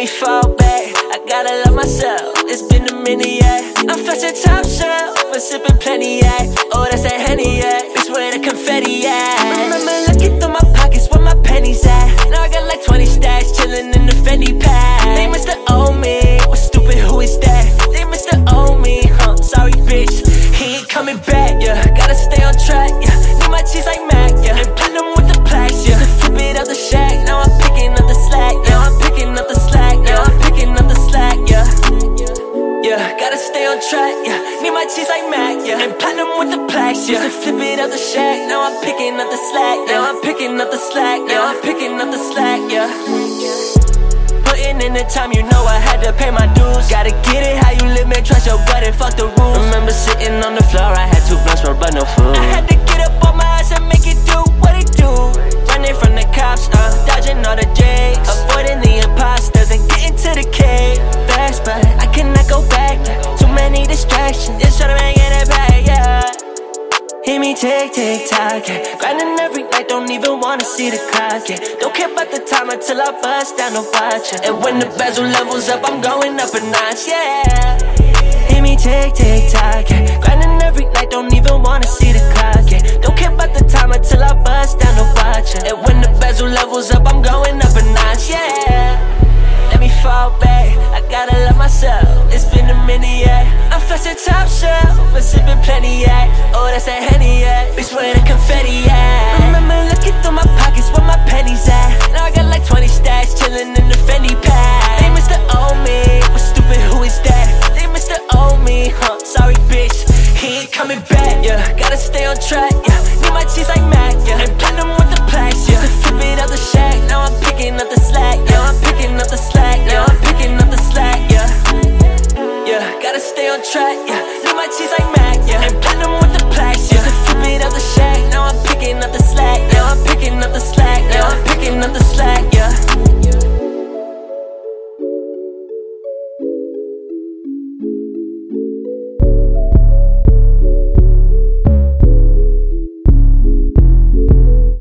me fall back. I gotta love myself. It's been a minute, yeah. I'm flashing top shelf, but sipping plenty, yeah. Oh, that's that henny yeah. Need my cheese like Mac, yeah. And platinum with the plaques, yeah. Used to flip it out the shack, now I'm picking up the slack, now I'm picking up the slack, now I'm picking up the slack, yeah. Putting in the time, you know I had to pay my dues. Gotta get it how you live, man. Trust your gut and fuck the rules. Remember sitting on distractions. Just tryna make it back, yeah. Hear me tick, tick, tock, yeah. Grinding every night, don't even wanna see the clock, yeah. Don't care about the time until I bust down the watch, yeah. And when the bezel levels up, I'm going up a notch, yeah. Hear me tick, tick, tock, yeah. Grinding every night, don't even wanna see the clock, yeah. Don't care about the time until I bust down the watch, yeah. And when the bezel levels up, I'm going up a notch, yeah. Let me fall back, I gotta love myself. It's been That's that henny, yeah. Bitch, where the confetti, yeah. Remember looking through my pockets where my pennies at. Now I got like 20 stacks chilling in the Fendi pack. They have owe me, but stupid, who is that? They have owe me, huh? Sorry, bitch. He ain't coming back, yeah. Gotta stay on track, yeah. Need my cheese track, my cheese like Mac, yeah. And platinum with the plaques, yeah. Used to flip it out the shack, now I'm picking up the slack,